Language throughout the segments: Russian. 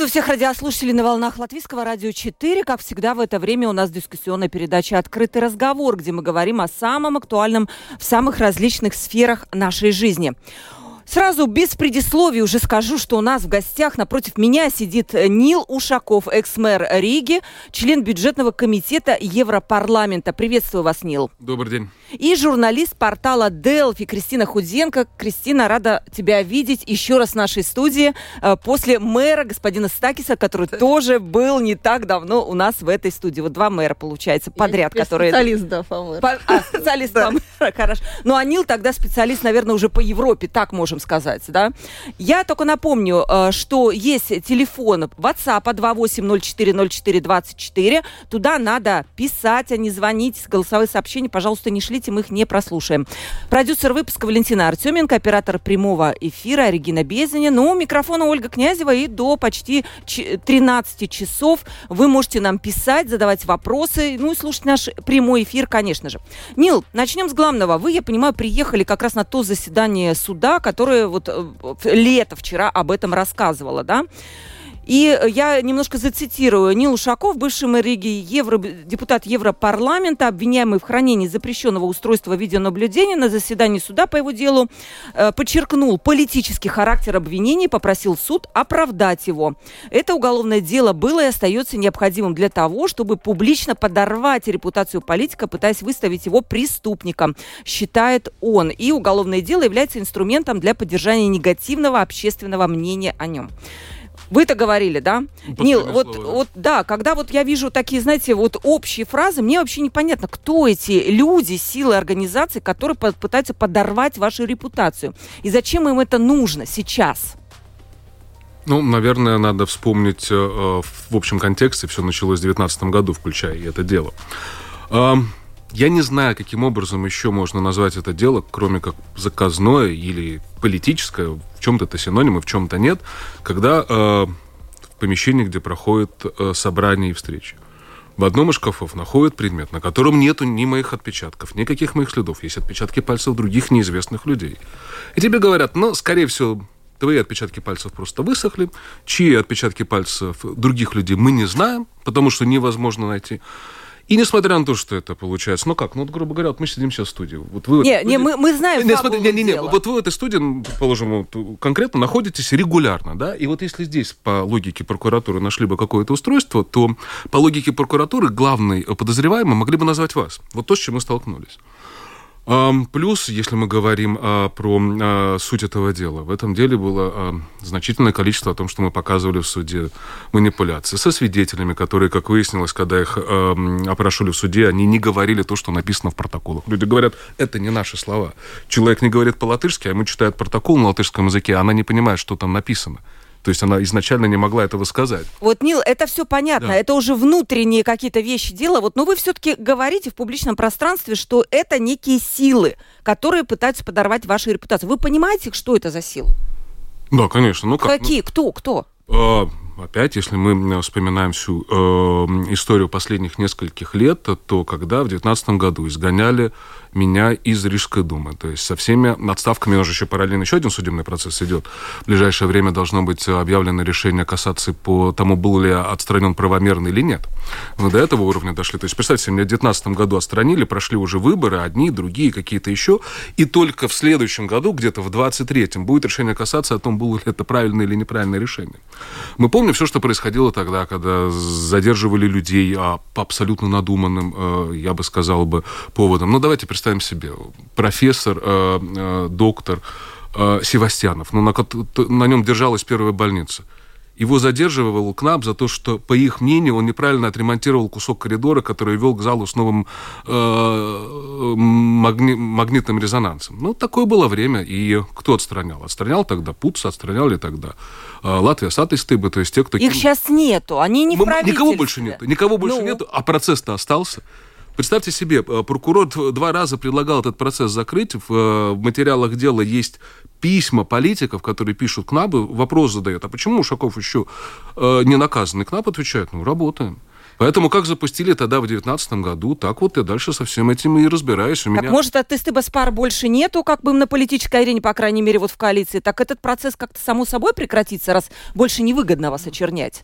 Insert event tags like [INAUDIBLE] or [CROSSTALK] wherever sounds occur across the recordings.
Приветствую всех радиослушателей на волнах Латвийского радио 4. Как всегда, в это время у нас дискуссионная передача «Открытый разговор», где мы говорим о самом актуальном в самых различных сферах нашей жизни. Сразу без предисловий уже скажу, что у нас в гостях напротив меня сидит Нил Ушаков, экс-мэр Риги, член бюджетного комитета Европарламента. Приветствую вас, Нил. Добрый день. И журналист портала Делфи Кристина Худенко. Кристина, рада тебя видеть еще раз в нашей студии э, после мэра господина Стакиса, который тоже был не так давно у нас в этой студии. Вот два мэра, получается, подряд, я, которые... специалист, да, по мэру. По... А, специалист [LAUGHS] по мэру, хорошо. Ну, а Нил тогда специалист, наверное, уже по Европе, так можем сказать, да. Я только напомню, э, что есть телефон WhatsApp 28040424. Туда надо писать, а не звонить. Голосовые сообщения, пожалуйста, не шлите, мы их не прослушаем. Продюсер выпуска Валентина Артеменко, оператор прямого эфира Регина Безиня. Ну, микрофона Ольга Князева и до почти 13 часов вы можете нам писать, задавать вопросы, ну и слушать наш прямой эфир, конечно же. Нил, начнем с главного. Вы, я понимаю, приехали как раз на то заседание суда, которое которая вот э, лето вчера об этом рассказывала, да. И я немножко зацитирую. Нил Ушаков, бывший мэр Риги, евро, депутат Европарламента, обвиняемый в хранении запрещенного устройства видеонаблюдения на заседании суда по его делу, э, подчеркнул политический характер обвинений, попросил суд оправдать его. Это уголовное дело было и остается необходимым для того, чтобы публично подорвать репутацию политика, пытаясь выставить его преступником, считает он. И уголовное дело является инструментом для поддержания негативного общественного мнения о нем. Вы-то говорили, да? Ну, Нил, вот, слово, да. вот да, когда вот я вижу такие, знаете, вот общие фразы, мне вообще непонятно, кто эти люди, силы, организации, которые пытаются подорвать вашу репутацию. И зачем им это нужно сейчас? Ну, наверное, надо вспомнить э, в общем контексте, все началось в 2019 году, включая и это дело. Я не знаю, каким образом еще можно назвать это дело, кроме как заказное или политическое. В чем-то это синонимы, в чем-то нет. Когда э, в помещении, где проходит э, собрание и встречи, в одном из шкафов находят предмет, на котором нету ни моих отпечатков, никаких моих следов. Есть отпечатки пальцев других неизвестных людей. И тебе говорят, ну, скорее всего, твои отпечатки пальцев просто высохли, чьи отпечатки пальцев других людей мы не знаем, потому что невозможно найти. И несмотря на то, что это получается, ну как, ну, вот, грубо говоря, вот мы сидим сейчас в студии. Вот вы не, не, мы, мы знаем не, смотри, не, не, не, вот вы в этой студии, положим, вот, конкретно находитесь регулярно, да, и вот если здесь по логике прокуратуры нашли бы какое-то устройство, то по логике прокуратуры главный подозреваемый могли бы назвать вас. Вот то, с чем мы столкнулись. Плюс, если мы говорим а, про а, суть этого дела, в этом деле было а, значительное количество о том, что мы показывали в суде манипуляции со свидетелями, которые, как выяснилось, когда их опрашивали в суде, они не говорили то, что написано в протоколах. Люди говорят, это не наши слова. Человек не говорит по-латышски, а ему читают протокол на латышском языке, а она не понимает, что там написано. То есть она изначально не могла этого сказать. Вот, Нил, это все понятно. Да. Это уже внутренние какие-то вещи дела. Вот, но вы все-таки говорите в публичном пространстве, что это некие силы, которые пытаются подорвать вашу репутацию. Вы понимаете, что это за силы? Да, конечно. Ну, как? Какие? Кто? Кто? А, опять, если мы вспоминаем всю э, историю последних нескольких лет, то когда в 2019 году изгоняли меня из Рижской думы. То есть со всеми отставками, у нас же еще параллельно еще один судебный процесс идет. В ближайшее время должно быть объявлено решение кассации по тому, был ли отстранен правомерно или нет. Мы до этого уровня дошли. То есть, представьте, меня в 2019 году отстранили, прошли уже выборы, одни, другие, какие-то еще, и только в следующем году, где-то в 23-м, будет решение кассации о том, было ли это правильное или неправильное решение. Мы помним все, что происходило тогда, когда задерживали людей а, по абсолютно надуманным, э, я бы сказал бы, поводам. Ну, давайте представим себе, профессор, э, э, доктор э, Севастьянов, ну, на, на нем держалась первая больница. Его задерживал КНАП за то, что, по их мнению, он неправильно отремонтировал кусок коридора, который вел к залу с новым э, магни, магнитным резонансом. Ну, такое было время. И кто отстранял? Отстранял тогда ПУЦ, отстранял ли тогда э, Латвия Сатыстыбы, то есть те, кто... Их сейчас нету, они не в Никого больше нету, никого больше ну... нету, а процесс-то остался. Представьте себе, э, прокурор два раза предлагал этот процесс закрыть. В, э, в материалах дела есть письма политиков, которые пишут к НАБу, вопрос задают, а почему Ушаков еще э, не наказан? И КНАБ отвечает, ну, работаем. Поэтому как запустили тогда в 2019 году, так вот я дальше со всем этим и разбираюсь. У так меня... может, от Тестыбаспар больше нету, как бы на политической арене, по крайней мере, вот в коалиции. Так этот процесс как-то само собой прекратится, раз больше невыгодно вас очернять?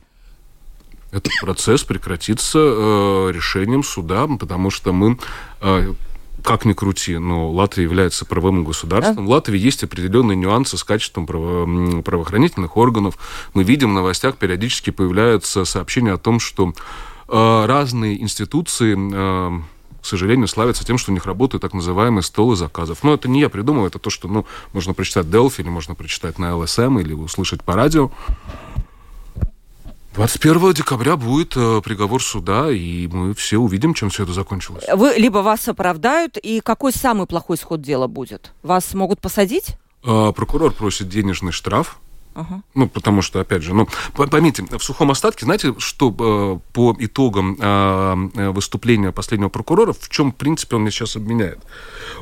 Этот процесс прекратится э, решением суда, потому что мы э, как ни крути, но Латвия является правовым государством. Да? В Латвии есть определенные нюансы с качеством право, правоохранительных органов. Мы видим в новостях периодически появляются сообщения о том, что э, разные институции э, к сожалению, славятся тем, что у них работают так называемые столы заказов. Но это не я придумал, это то, что ну, можно прочитать Delphi, или можно прочитать на ЛСМ, или услышать по радио. 21 декабря будет э, приговор суда, и мы все увидим, чем все это закончилось. Вы либо вас оправдают, и какой самый плохой исход дела будет? Вас могут посадить? Э, прокурор просит денежный штраф. Uh-huh. Ну, потому что, опять же, ну, поймите, в сухом остатке, знаете, что э, по итогам э, выступления последнего прокурора, в чем, в принципе, он меня сейчас обменяет?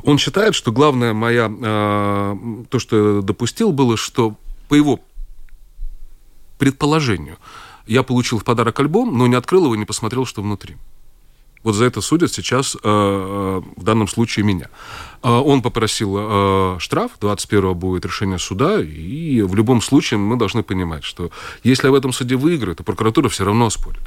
Он считает, что главное моя, э, то, что я допустил, было, что по его предположению, я получил в подарок альбом, но не открыл его и не посмотрел, что внутри. Вот за это судят сейчас, э, э, в данном случае, меня. Э, он попросил штраф, 21-го будет решение суда, и в любом случае мы должны понимать, что если в этом суде выиграет, то прокуратура все равно спорит.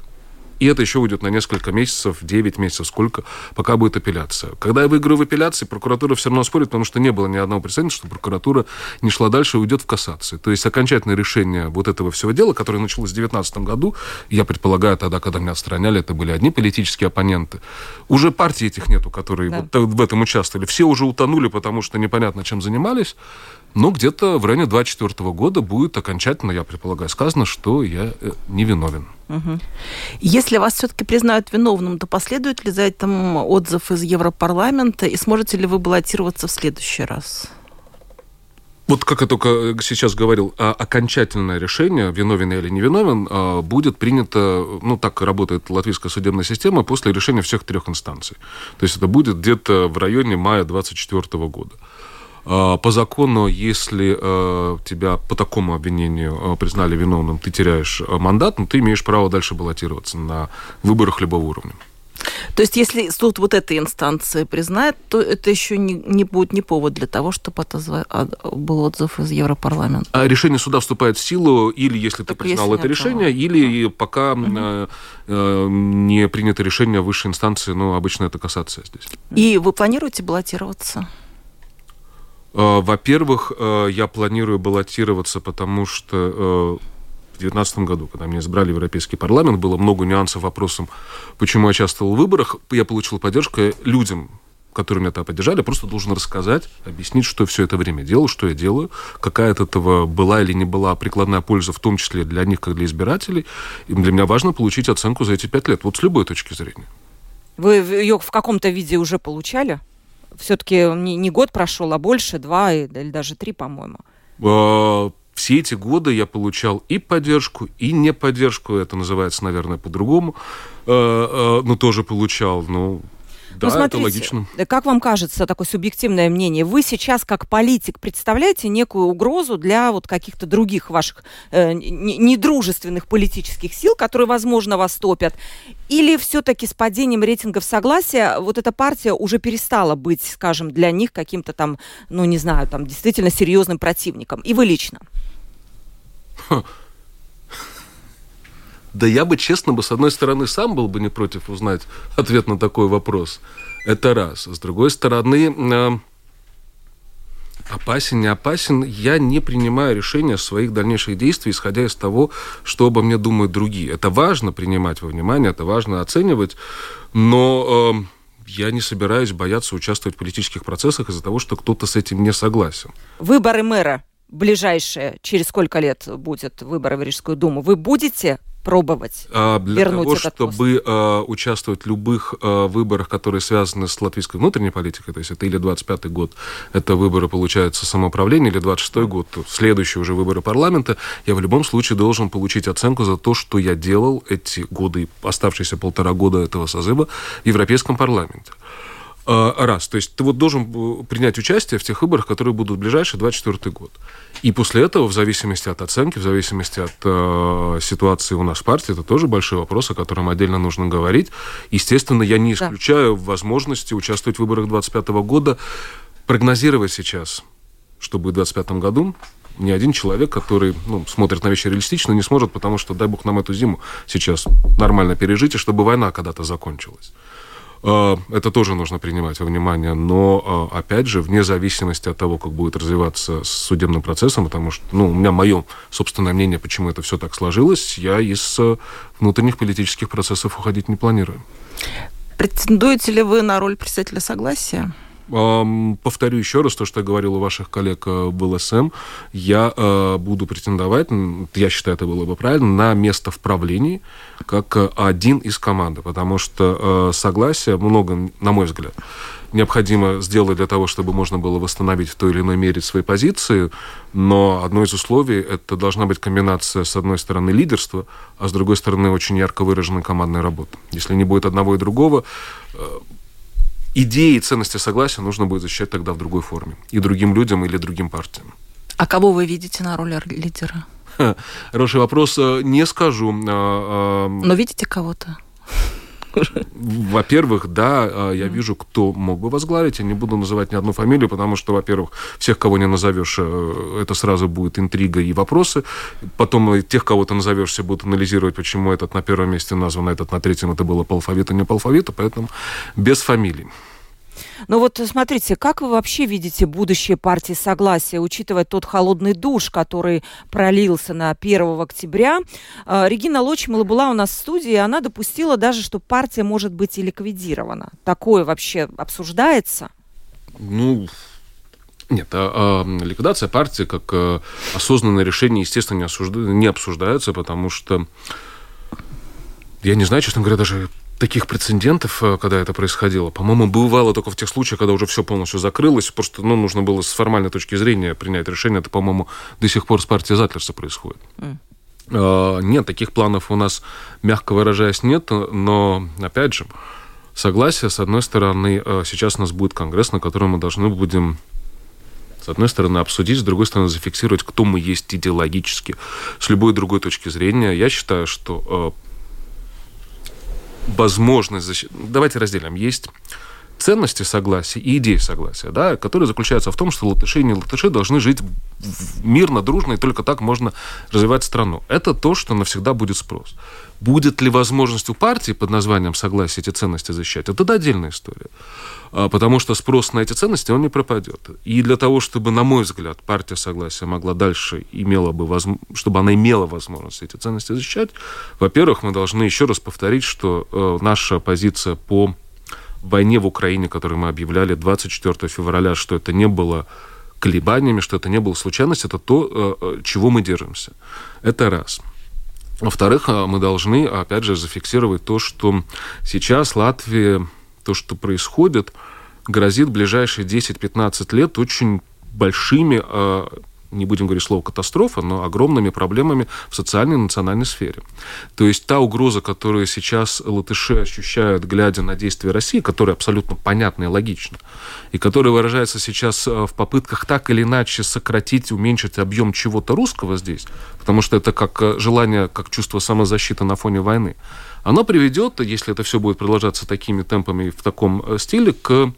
И это еще уйдет на несколько месяцев, 9 месяцев, сколько, пока будет апелляция. Когда я выиграю в апелляции, прокуратура все равно спорит, потому что не было ни одного прецедента, что прокуратура не шла дальше и уйдет в кассацию. То есть окончательное решение вот этого всего дела, которое началось в 2019 году, я предполагаю, тогда, когда меня отстраняли, это были одни политические оппоненты. Уже партий этих нету, которые да. вот в этом участвовали. Все уже утонули, потому что непонятно, чем занимались. Но где-то в районе 2024 года будет окончательно, я предполагаю, сказано, что я э, невиновен. Угу. Если вас все-таки признают виновным, то последует ли за этим отзыв из Европарламента и сможете ли вы баллотироваться в следующий раз? Вот как я только сейчас говорил, а окончательное решение, виновен или не виновен, а, будет принято, ну так работает латвийская судебная система, после решения всех трех инстанций. То есть это будет где-то в районе мая 2024 года. А, по закону, если э, тебя по такому обвинению э, признали виновным, ты теряешь мандат, но ты имеешь право дальше баллотироваться на выборах любого уровня. То есть, если суд вот этой инстанции признает, то это еще не, не будет не повод для того, чтобы отозва... А, был отзыв из Европарламента. А решение суда вступает в силу, или если так ты признал это решение, или пока угу. э, э, не принято решение высшей инстанции, ну, обычно это касация здесь. И вы планируете баллотироваться? Э, во-первых, э, я планирую баллотироваться, потому что э, в 2019 году, когда меня избрали в Европейский парламент, было много нюансов вопросом, почему я участвовал в выборах. Я получил поддержку людям, которые меня там поддержали, просто должен рассказать, объяснить, что все это время делал, что я делаю, какая от этого была или не была прикладная польза, в том числе для них, как для избирателей. И для меня важно получить оценку за эти пять лет, вот с любой точки зрения. Вы ее в каком-то виде уже получали? Все-таки не, не год прошел, а больше, два или даже три, по-моему. А, все эти годы я получал и поддержку, и не поддержку. Это называется, наверное, по-другому. А, а, но тоже получал. Ну, да, ну, смотрите, это логично. Как вам кажется, такое субъективное мнение, вы сейчас как политик представляете некую угрозу для вот каких-то других ваших э, недружественных политических сил, которые, возможно, вас топят? Или все-таки с падением рейтингов согласия вот эта партия уже перестала быть, скажем, для них каким-то там, ну, не знаю, там действительно серьезным противником? И вы лично? Да я бы, честно бы, с одной стороны, сам был бы не против узнать ответ на такой вопрос. Это раз. С другой стороны, э, опасен, не опасен, я не принимаю решения своих дальнейших действий, исходя из того, что обо мне думают другие. Это важно принимать во внимание, это важно оценивать, но э, я не собираюсь бояться участвовать в политических процессах из-за того, что кто-то с этим не согласен. Выборы мэра ближайшие, через сколько лет будет выборы в Рижскую думу, вы будете пробовать а, Для вернуть того, этот чтобы пост? участвовать в любых выборах, которые связаны с латвийской внутренней политикой, то есть это или 25-й год, это выборы, получается, самоуправления, или 26-й год, следующие уже выборы парламента, я в любом случае должен получить оценку за то, что я делал эти годы, оставшиеся полтора года этого созыва в Европейском парламенте. А, раз. То есть ты вот должен принять участие в тех выборах, которые будут в ближайший 24 год. И после этого, в зависимости от оценки, в зависимости от э, ситуации у нас в партии, это тоже большой вопрос, о котором отдельно нужно говорить. Естественно, я не исключаю да. возможности участвовать в выборах 25 года. Прогнозировать сейчас, что будет в 25 году, ни один человек, который ну, смотрит на вещи реалистично, не сможет, потому что, дай бог нам эту зиму сейчас нормально пережить, и чтобы война когда-то закончилась. А, это тоже нужно принимать во внимание, но, а, опять же, вне зависимости от того, как будет развиваться с судебным процессом, потому что, ну, у меня мое собственное мнение, почему это все так сложилось, я из э, внутренних политических процессов уходить не планирую. Претендуете ли вы на роль председателя согласия? Повторю еще раз то, что я говорил у ваших коллег э, в ЛСМ. Я э, буду претендовать, я считаю, это было бы правильно, на место в правлении как э, один из команды, потому что согласие много, на мой взгляд, необходимо сделать для того, чтобы можно было восстановить в той или иной мере свои позиции, но одно из условий – это должна быть комбинация, с одной стороны, лидерства, а с другой стороны, очень ярко выраженной командной работы. Если не будет одного и другого, идеи и ценности согласия нужно будет защищать тогда в другой форме. И другим людям или другим партиям. А кого вы видите на роли лидера? Хороший вопрос. Э, не скажу. А, а, Но видите кого-то? Во-первых, да, я вижу, кто мог бы возглавить. Я не буду называть ни одну фамилию, потому что, во-первых, всех, кого не назовешь, э, это сразу будет интрига и вопросы. Потом тех, кого ты назовешь, все будут анализировать, почему этот на первом месте назван, а этот на третьем, это было по алфавиту, не по алфавиту, поэтому без фамилий. Ну вот смотрите, как вы вообще видите будущее партии Согласия, учитывая тот холодный душ, который пролился на 1 октября? А, Регина Лочмала была у нас в студии, и она допустила даже, что партия может быть и ликвидирована. Такое вообще обсуждается? Ну, нет, а, а, ликвидация партии как а, осознанное решение, естественно, не, осужда... не обсуждается, потому что я не знаю, честно говоря, даже таких прецедентов, э, когда это происходило, по-моему, бывало только в тех случаях, когда уже все полностью закрылось, просто ну, нужно было с формальной точки зрения принять решение. Это, по-моему, до сих пор с партией Затлерса происходит. Mm. Нет, таких планов у нас, мягко выражаясь, нет, но, опять же, согласие, с одной стороны, э, сейчас у нас будет конгресс, на котором мы должны будем с одной стороны, обсудить, с другой стороны, зафиксировать, кто мы есть идеологически, с любой другой точки зрения. Я считаю, что возможность защиты. Давайте разделим. Есть ценности согласия и идеи согласия, да, которые заключаются в том, что латыши и не латыши должны жить мирно, дружно, и только так можно развивать страну. Это то, что навсегда будет спрос. Будет ли возможность у партии под названием согласие эти ценности защищать? Это отдельная история. А, потому что спрос на эти ценности, он не пропадет. И для того, чтобы, на мой взгляд, партия согласия могла дальше, имела бы возможность, чтобы она имела возможность эти ценности защищать, во-первых, мы должны еще раз повторить, что э, наша позиция по войне в Украине, которую мы объявляли 24 февраля, что это не было колебаниями, что это не было случайностью, это то, э, э, чего мы держимся. Это раз. Во-вторых, мы должны, опять же, зафиксировать то, что сейчас Латвия то, что происходит, грозит в ближайшие 10-15 лет очень большими, а, не будем говорить слово катастрофа, но огромными проблемами в социальной и национальной сфере. То есть та угроза, которую сейчас латыши ощущают, глядя на действия России, которая абсолютно понятна и логична, и которая выражается сейчас а, в попытках так или иначе сократить, уменьшить объем чего-то русского здесь, потому что это как а, желание, как чувство самозащиты на фоне войны, оно приведет, если это все будет продолжаться такими темпами в таком э, стиле, к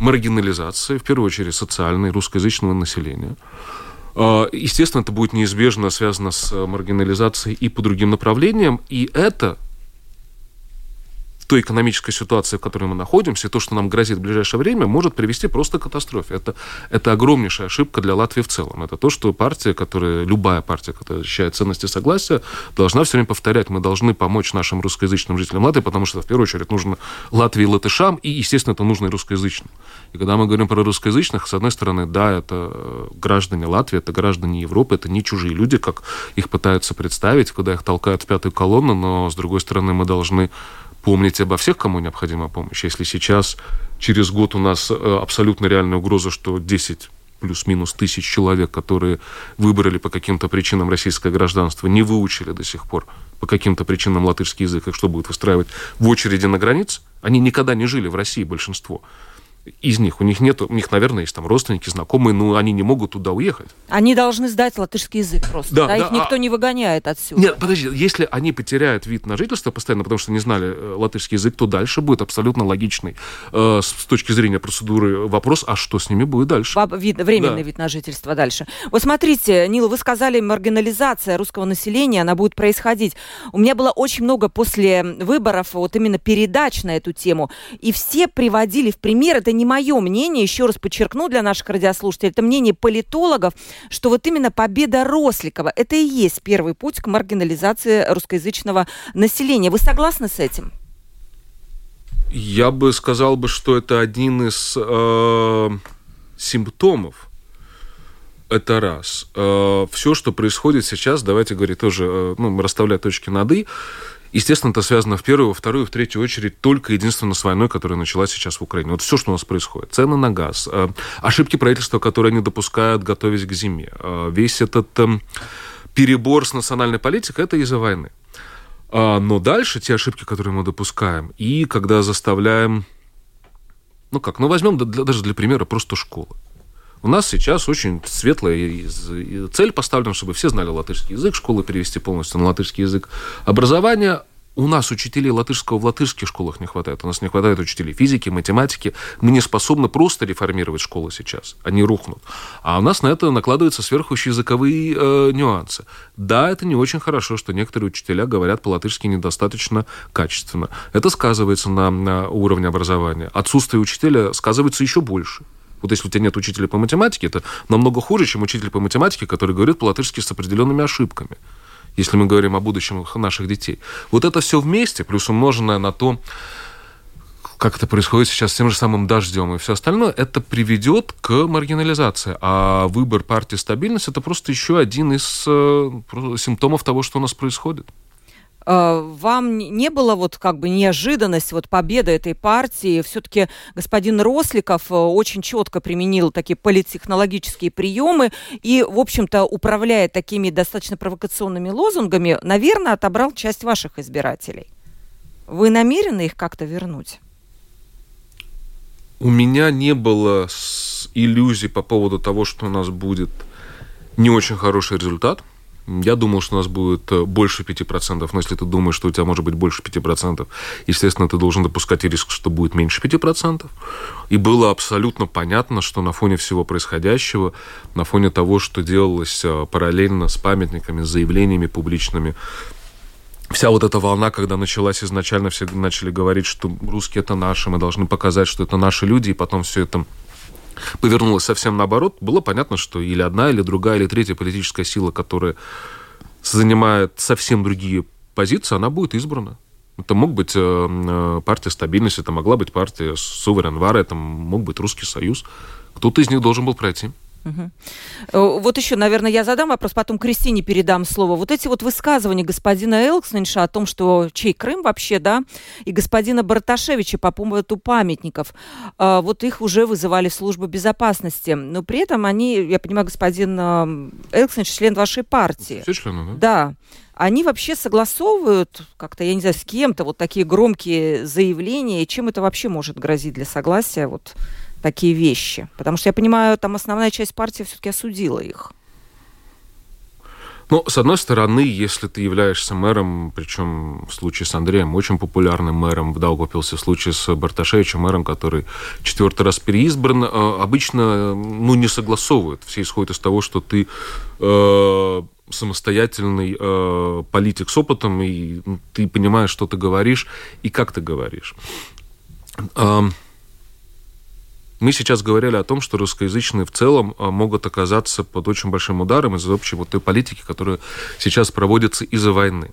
маргинализации, в первую очередь, социальной, русскоязычного населения. А, естественно, это будет неизбежно связано с э, маргинализацией и по другим направлениям, и это той экономической ситуации, в которой мы находимся, то, что нам грозит в ближайшее время, может привести просто к катастрофе. Это, это огромнейшая ошибка для Латвии в целом. Это то, что партия, которая, любая партия, которая защищает ценности согласия, должна все время повторять. Мы должны помочь нашим русскоязычным жителям Латвии, потому что, в первую очередь, нужно Латвии и латышам, и, естественно, это нужно и русскоязычным. И когда мы говорим про русскоязычных, с одной стороны, да, это граждане Латвии, это граждане Европы, это не чужие люди, как их пытаются представить, когда их толкают в пятую колонну, но, с другой стороны, мы должны помнить обо всех, кому необходима помощь. Если сейчас, через год у нас э, абсолютно реальная угроза, что 10 плюс-минус тысяч человек, которые выбрали по каким-то причинам российское гражданство, не выучили до сих пор по каким-то причинам латышский язык, их что будет выстраивать в очереди на границе? Они никогда не жили в России, большинство из них. У них нет, у них, наверное, есть там родственники, знакомые, но они не могут туда уехать. Они должны сдать латышский язык просто. Да, да, да их никто а... не выгоняет отсюда. Нет, подожди, если они потеряют вид на жительство постоянно, потому что не знали э, латышский язык, то дальше будет абсолютно логичный э, с, точки зрения процедуры вопрос, а что с ними будет дальше? Вид, временный да. вид на жительство дальше. Вот смотрите, Нила, вы сказали, маргинализация русского населения, она будет происходить. У меня было очень много после выборов вот именно передач на эту тему, и все приводили в пример, это не мое мнение, еще раз подчеркну для наших радиослушателей, это мнение политологов, что вот именно победа Росликова – это и есть первый путь к маргинализации русскоязычного населения. Вы согласны с этим? Я бы сказал бы, что это один из э, симптомов. Это раз. Э, все, что происходит сейчас, давайте говорить тоже, э, ну, расставлять точки над «и», Естественно, это связано в первую, во вторую, в третью очередь только единственно с войной, которая началась сейчас в Украине. Вот все, что у нас происходит. Цены на газ, э, ошибки правительства, которые они допускают, готовясь к зиме. Э, весь этот эм, перебор с национальной политикой, это из-за войны. А, но дальше те ошибки, которые мы допускаем, и когда заставляем, ну как, ну возьмем даже для примера просто школы. У нас сейчас очень светлая цель поставлена, чтобы все знали латышский язык, школы перевести полностью на латышский язык. Образование у нас учителей латышского в латышских школах не хватает. У нас не хватает учителей физики, математики. Мы не способны просто реформировать школы сейчас. Они рухнут. А у нас на это накладываются сверху еще языковые э, нюансы. Да, это не очень хорошо, что некоторые учителя говорят по-латышски недостаточно качественно. Это сказывается на, на уровне образования. Отсутствие учителя сказывается еще больше. Вот если у тебя нет учителя по математике, это намного хуже, чем учитель по математике, который говорит по-латышски с определенными ошибками если мы говорим о будущем наших детей. Вот это все вместе, плюс умноженное на то, как это происходит сейчас с тем же самым дождем и все остальное, это приведет к маргинализации. А выбор партии стабильность это просто еще один из э, симптомов того, что у нас происходит. Э, вам не было вот как бы неожиданность вот победы этой партии? Все-таки господин Росликов э, очень четко применил такие политтехнологические приемы и, в общем-то, управляя такими достаточно провокационными лозунгами, наверное, отобрал часть ваших избирателей. Вы намерены их как-то вернуть? У меня не было иллюзий по поводу того, что у нас будет не очень хороший результат – я думал, что у нас будет э, больше 5%, но если ты думаешь, что у тебя может быть больше 5%, естественно, ты должен допускать риск, что будет меньше 5%. И было абсолютно понятно, что на фоне всего происходящего, на фоне того, что делалось э, параллельно с памятниками, с заявлениями публичными, вся вот эта волна, когда началась изначально, все начали говорить, что русские это наши, мы должны показать, что это наши люди, и потом все это повернулось совсем наоборот, было понятно, что или одна, или другая, или третья политическая сила, которая занимает совсем другие позиции, она будет избрана. Это мог быть э, э партия стабильности, это могла быть партия Суверен Вара, это мог быть Русский Союз. Кто-то из них должен был пройти. Угу. Вот еще, наверное, я задам вопрос, потом Кристине передам слово. Вот эти вот высказывания господина Элксненша о том, что чей Крым вообще, да, и господина Барташевича по поводу памятников, а, вот их уже вызывали в службу безопасности. Но при этом они, я понимаю, господин Элксненш член вашей партии. Все члены, да? Да они вообще согласовывают как-то, я не знаю, с кем-то вот такие громкие заявления, и чем это вообще может грозить для согласия вот такие вещи? Потому что я понимаю, там основная часть партии все-таки осудила их. Ну, с одной стороны, если ты являешься мэром, причем в случае с Андреем очень популярным мэром, в Даугавпилсе, в случае с Барташевичем, мэром, который четвертый раз переизбран, э, обычно ну, не согласовывают. Все исходят из того, что ты э, самостоятельный э, политик с опытом, и ты понимаешь, что ты говоришь и как ты говоришь. Мы сейчас говорили о том, что русскоязычные в целом э, могут оказаться под очень большим ударом из-за общей вот той политики, которая сейчас проводится из-за войны.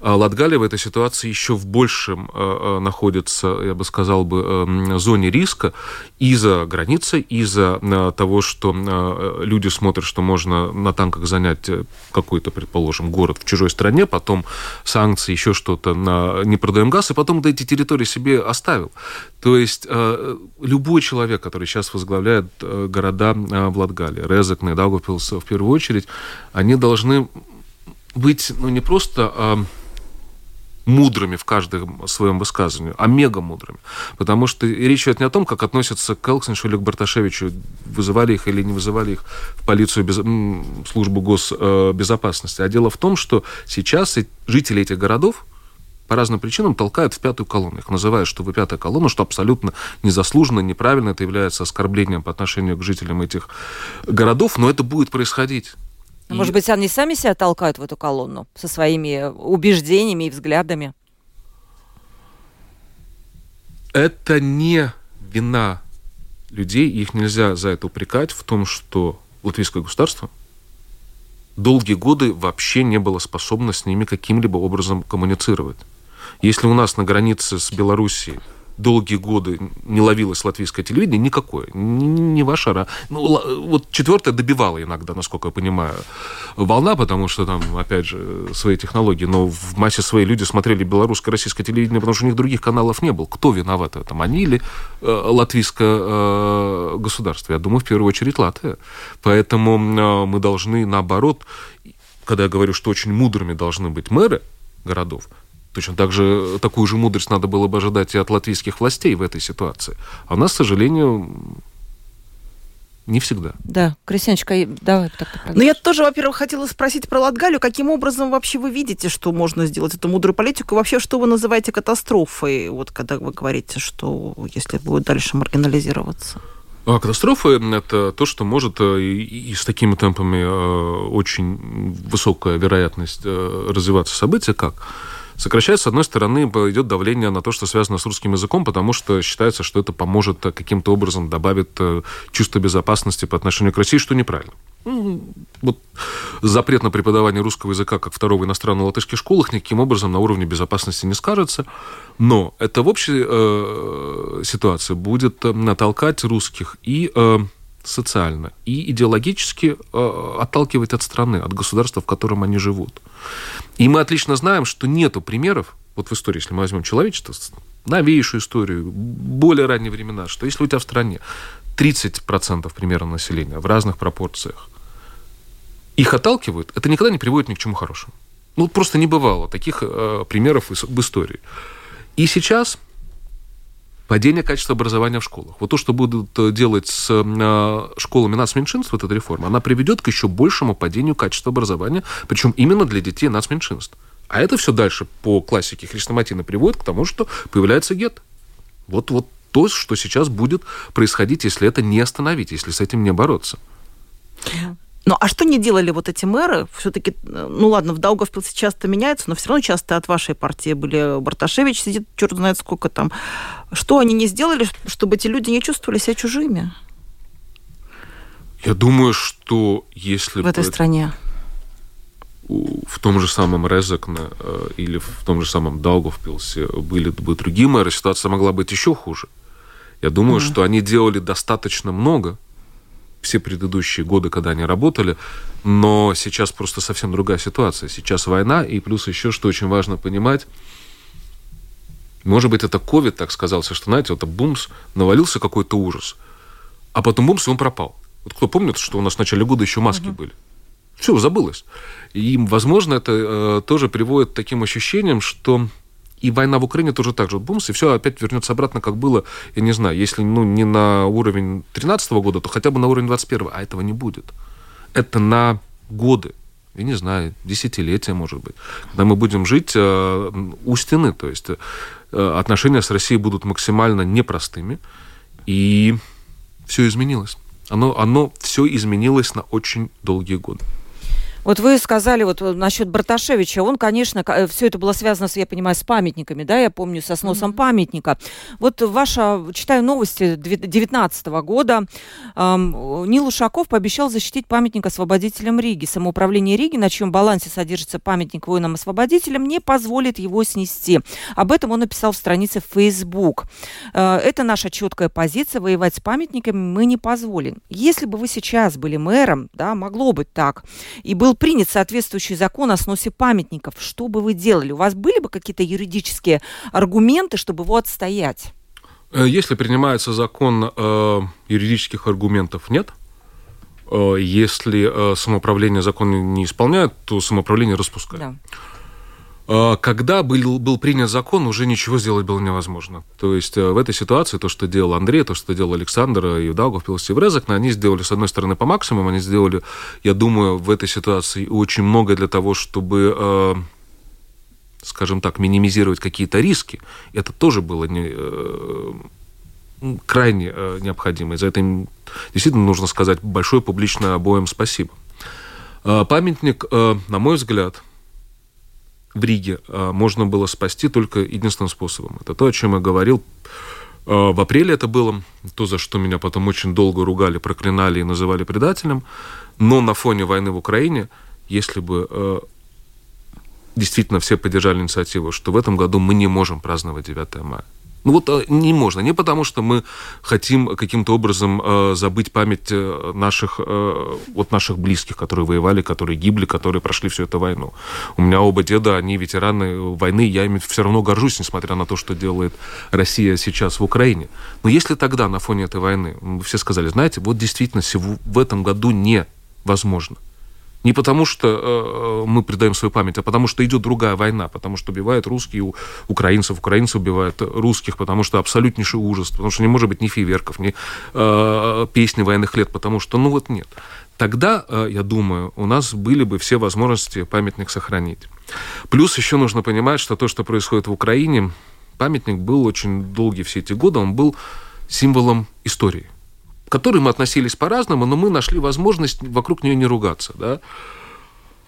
А Латгалия в этой ситуации еще в большем э, э, находится, я бы сказал бы, эм, зоне риска из-за границы, из-за э, того, что люди смотрят, что можно на танках занять какой-то, предположим, город в чужой стране, потом санкции, еще что-то, на... не продаем газ, и потом эти территории себе оставил. То есть любой человек, который сейчас возглавляет города в Латгалии, Резекне, Даугавпилс в первую очередь, они должны быть ну, не просто а, мудрыми в каждом своем высказывании, а мега мудрыми. Потому что речь идет не о том, как относятся к Элксеншу или к Барташевичу, вызывали их или не вызывали их в полицию, без, службу госбезопасности, а дело в том, что сейчас жители этих городов, по разным причинам толкают в пятую колонну. Их называют, что вы пятая колонна, что абсолютно незаслуженно, неправильно. Это является оскорблением по отношению к жителям этих городов, но это будет происходить. И... Может быть, они сами себя толкают в эту колонну со своими убеждениями и взглядами? Это не вина людей, их нельзя за это упрекать в том, что латвийское государство долгие годы вообще не было способно с ними каким-либо образом коммуницировать. Если у нас на границе с Белоруссией долгие годы не ловилось латвийское телевидение, никакое. Не, не ваша. Ну, вот четвертое добивало иногда, насколько я понимаю, волна, потому что там, опять же, свои технологии, но в массе своей люди смотрели белорусское, российское телевидение, потому что у них других каналов не было. Кто виноват в этом? Они или э, латвийское э, государство? Я думаю, в первую очередь Латвия. Поэтому э, мы должны, наоборот, когда я говорю, что очень мудрыми должны быть мэры городов, Точно так же такую же мудрость надо было бы ожидать и от латвийских властей в этой ситуации. А у нас, к сожалению, не всегда. Да, Крестьяночка, давай так Ну, я тоже, во-первых, хотела спросить про Латгалию. Каким образом вообще вы видите, что можно сделать эту мудрую политику? И вообще, что вы называете катастрофой, вот когда вы говорите, что если будет дальше маргинализироваться? А катастрофа – это то, что может э, и, и с такими темпами э, очень высокая вероятность э, развиваться события, как Сокращается, с одной стороны, идет давление на то, что связано с русским языком, потому что считается, что это поможет э, каким-то образом добавит э, чувство безопасности по отношению к России, что неправильно. Ну, вот запрет на преподавание русского языка как второго иностранного в латышских школах никаким образом на уровне безопасности не скажется. Но это в общей э, ситуации будет э, натолкать русских и э, социально, и идеологически э, отталкивать от страны, от государства, в котором они живут. И мы отлично знаем, что нету примеров, вот в истории, если мы возьмем человечество, новейшую историю, более ранние времена, что если у тебя в стране 30% примерно населения в разных пропорциях, их отталкивают, это никогда не приводит ни к чему хорошему. Ну, просто не бывало таких э, примеров в истории. И сейчас падение качества образования в школах. Вот то, что будут э, делать с э, школами нацменьшинств, вот эта реформа, она приведет к еще большему падению качества образования, причем именно для детей нацменьшинств. А это все дальше по классике Хрестоматина приводит к тому, что появляется гет. Вот, вот то, что сейчас будет происходить, если это не остановить, если с этим не бороться. Ну, а что не делали вот эти мэры? Все-таки, ну ладно, в Даугавпилсе часто меняется, но все равно часто от вашей партии были Барташевич сидит, черт знает сколько там. Что они не сделали, чтобы эти люди не чувствовали себя чужими? Я думаю, что если... В этой стране в том же самом Резекне э, или в том же самом Даугавпилсе были бы другие мэры, ситуация могла быть еще хуже. Я думаю, mm-hmm. что они делали достаточно много, все предыдущие годы, когда они работали, но сейчас просто совсем другая ситуация. Сейчас война, и плюс еще, что очень важно понимать, может быть, это ковид так сказался, что, знаете, вот бумс, навалился какой-то ужас, а потом бумс, и он пропал. Вот кто помнит, что у нас в начале года еще маски uh-huh. были? Все, забылось. И, возможно, это э, тоже приводит к таким ощущениям, что и война в Украине тоже так же бумс, и все опять вернется обратно, как было, я не знаю, если ну, не на уровень 2013 года, то хотя бы на уровень 21 а этого не будет. Это на годы, я не знаю, десятилетия, может быть, когда мы будем жить э, у стены, то есть э, отношения с Россией будут максимально непростыми, и все изменилось. Оно, оно все изменилось на очень долгие годы. Вот вы сказали вот э, насчет Барташевича, он, конечно, э, все это было связано, я понимаю, с памятниками, да, я помню, со сносом mm-hmm. памятника. Вот ваша, читаю новости 2019 года, эм, Нил Ушаков пообещал защитить памятник освободителям Риги. Самоуправление Риги, на чьем балансе содержится памятник воинам-освободителям, не позволит его снести. Об этом он написал в странице Facebook. Э, это наша четкая позиция, воевать с памятниками мы не позволим. Если бы вы сейчас были мэром, да, могло быть так, и был принят соответствующий закон о сносе памятников, что бы вы делали? У вас были бы какие-то юридические аргументы, чтобы его отстоять? Э, если принимается закон, э, юридических аргументов нет. Э, если самоуправление закон не исполняет, то самоуправление распускает. Да. А, когда был, был принят закон, уже ничего сделать было невозможно. То есть э, в этой ситуации то, что делал Андрей, то, что делал Александр и Даугавпилс и Врезакна, они сделали, с одной стороны, по максимуму, они сделали, я думаю, в этой ситуации очень много для того, чтобы э, скажем так, минимизировать какие-то риски. Это тоже было не, э, крайне необходимо. И за это им действительно нужно сказать большое публичное обоим спасибо. А, памятник, на мой взгляд, в Риге а, можно было спасти только единственным способом. Это то, о чем я говорил. А, в апреле это было, то, за что меня потом очень долго ругали, проклинали и называли предателем. Но на фоне войны в Украине, если бы а, действительно все поддержали инициативу, что в этом году мы не можем праздновать 9 мая. Ну вот э, не можно. Не потому, что мы хотим каким-то образом э, забыть память э, наших, э, вот наших близких, которые воевали, которые гибли, которые прошли всю эту войну. У меня оба деда, они ветераны войны, я ими все равно горжусь, несмотря на то, что делает Россия сейчас в Украине. Но если тогда на фоне этой войны все сказали, знаете, вот действительно в этом году невозможно не потому, что э, мы предаем свою память, а потому что идет другая война, потому что убивают русские украинцев, украинцы убивают русских, потому что абсолютнейший ужас, потому что не может быть ни фейверков, ни э, песни военных лет, потому что, ну вот нет. Тогда, э, я думаю, у нас были бы все возможности памятник сохранить. Плюс еще нужно понимать, что то, что происходит в Украине, памятник был очень долгие все эти годы, он был символом истории к которой мы относились по-разному, но мы нашли возможность вокруг нее не ругаться. Да?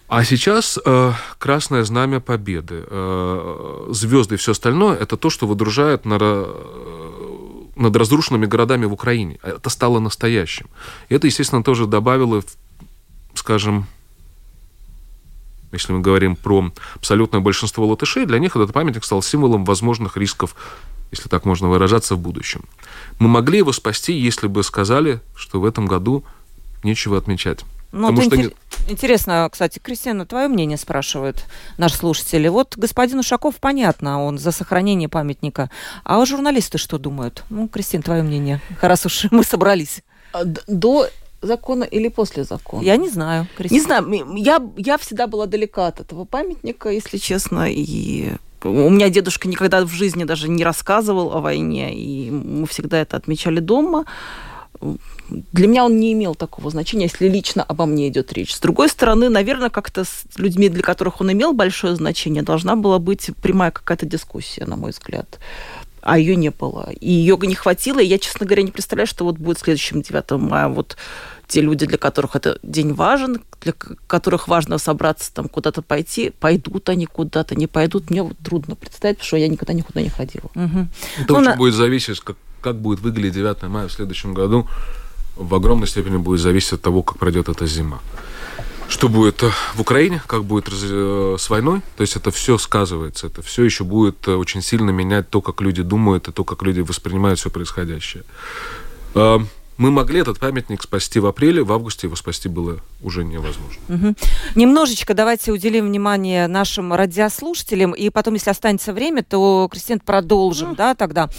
А сейчас э, красное знамя победы, э, звезды и все остальное это то, что выдружает на, э, над разрушенными городами в Украине. Это стало настоящим. И это, естественно, тоже добавило, скажем, если мы говорим про абсолютное большинство латышей, для них этот памятник стал символом возможных рисков если так можно выражаться, в будущем. Мы могли его спасти, если бы сказали, что в этом году нечего отмечать. Ну, Потому что интер... Интересно, кстати, Кристина, твое мнение спрашивают наши слушатели. Вот господин Ушаков, понятно, он за сохранение памятника. А журналисты что думают? Ну, Кристина, твое мнение, раз уж мы собрались. А, до закона или после закона? Я не знаю. Кристина. Не знаю. Я, я всегда была далека от этого памятника, если честно, и у меня дедушка никогда в жизни даже не рассказывал о войне, и мы всегда это отмечали дома. Для меня он не имел такого значения, если лично обо мне идет речь. С другой стороны, наверное, как-то с людьми, для которых он имел большое значение, должна была быть прямая какая-то дискуссия, на мой взгляд. А ее не было. И ее не хватило. И я, честно говоря, не представляю, что вот будет следующим 9 мая. Вот те люди, для которых это день важен, для которых важно собраться там куда-то пойти, пойдут они куда-то, не пойдут, мне вот трудно представить, потому что я никогда никуда не ходила. Угу. Это ну, очень на... будет зависеть, как, как будет выглядеть 9 мая в следующем году. В огромной степени будет зависеть от того, как пройдет эта зима. Что будет э, в Украине, как будет э, с войной, то есть это все сказывается, это все еще будет э, очень сильно менять то, как люди думают и то, как люди воспринимают все происходящее. Мы могли этот памятник спасти в апреле, в августе его спасти было уже невозможно. Угу. Немножечко давайте уделим внимание нашим радиослушателям, и потом, если останется время, то, Кристин, продолжим, mm. да, тогда.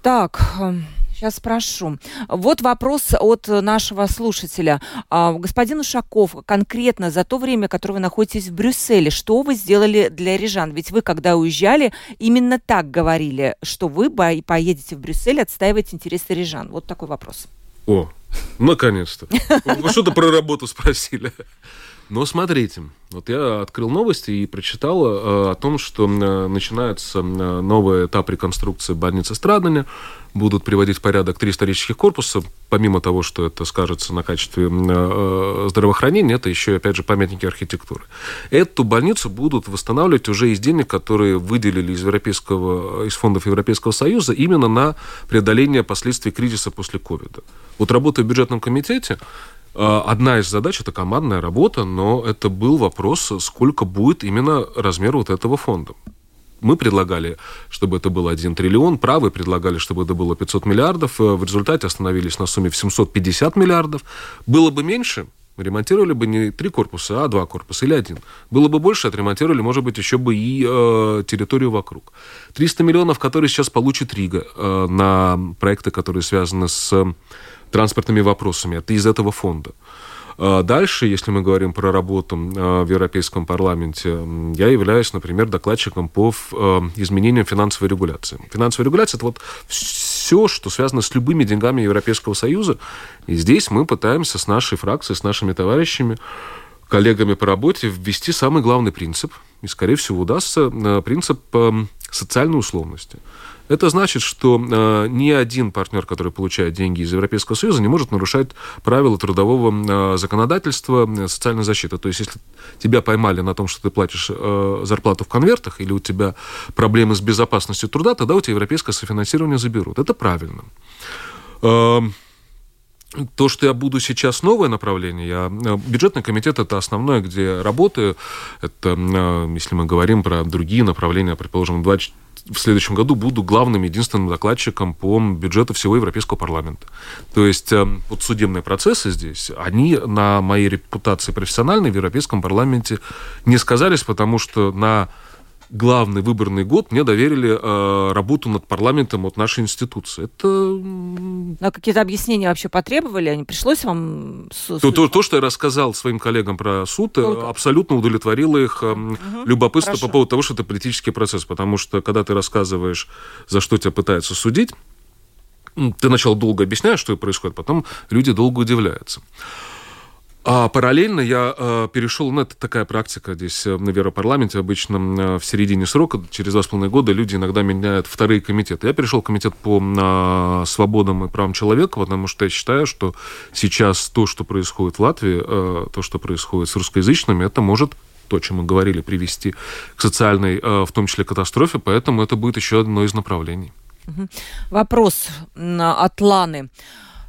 Так, эм, Сейчас спрошу. Вот вопрос от нашего слушателя. А, господин Ушаков, конкретно за то время, которое вы находитесь в Брюсселе, что вы сделали для рижан? Ведь вы, когда уезжали, именно так говорили, что вы поедете в Брюссель отстаивать интересы рижан. Вот такой вопрос. О, наконец-то. Вы что-то про работу спросили. Но смотрите, вот я открыл новости и прочитал э, о том, что э, начинается э, новый этап реконструкции больницы Страдания. Будут приводить в порядок три исторических корпуса. Помимо того, что это скажется на качестве здравоохранения, это еще, опять же, памятники архитектуры. Эту больницу будут восстанавливать уже из денег, которые выделили из, европейского, из фондов Европейского Союза именно на преодоление последствий кризиса после ковида. Вот работая в бюджетном комитете, Э, одна из задач – это командная работа, но это был вопрос, сколько будет именно размер вот этого фонда. Мы предлагали, чтобы это был 1 триллион, правые предлагали, чтобы это было 500 миллиардов. Э, в результате остановились на сумме в 750 миллиардов. Было бы меньше, ремонтировали бы не три корпуса, а два корпуса или один. Было бы больше, отремонтировали, может быть, еще бы и э, территорию вокруг. 300 миллионов, которые сейчас получит Рига э, на проекты, которые связаны с транспортными вопросами. Это из этого фонда. А дальше, если мы говорим про работу а, в Европейском парламенте, я являюсь, например, докладчиком по а, изменениям финансовой регуляции. Финансовая регуляция – это вот все, что связано с любыми деньгами Европейского Союза. И здесь мы пытаемся с нашей фракцией, с нашими товарищами, коллегами по работе ввести самый главный принцип, и, скорее всего, удастся принцип социальной условности. Это значит, что э, ни один партнер, который получает деньги из Европейского Союза, не может нарушать правила трудового э, законодательства, э, социальной защиты. То есть, если тебя поймали на том, что ты платишь э, зарплату в конвертах, или у тебя проблемы с безопасностью труда, тогда у тебя европейское софинансирование заберут. Это правильно. Э, то, что я буду сейчас новое направление, я, э, бюджетный комитет это основное, где работаю. Это, э, если мы говорим про другие направления, предположим, 20 в следующем году буду главным единственным докладчиком по бюджету всего Европейского парламента. То есть э, вот судебные процессы здесь, они на моей репутации профессиональной в Европейском парламенте не сказались, потому что на главный выборный год мне доверили э, работу над парламентом от нашей институции. Это... А какие-то объяснения вообще потребовали? Не пришлось вам... То, то, то, что я рассказал своим коллегам про суд. Э, абсолютно удовлетворило их э, угу. любопытство Хорошо. по поводу того, что это политический процесс. Потому что, когда ты рассказываешь, за что тебя пытаются судить, ты сначала долго объясняешь, что происходит, потом люди долго удивляются. А параллельно я э, перешел, ну, это такая практика здесь э, на Веропарламенте, обычно э, в середине срока, через два с половиной года люди иногда меняют вторые комитеты. Я перешел в комитет по э, свободам и правам человека, потому что я считаю, что сейчас то, что происходит в Латвии, э, то, что происходит с русскоязычными, это может то, чем мы говорили, привести к социальной, э, в том числе, катастрофе, поэтому это будет еще одно из направлений. Вопрос от Ланы.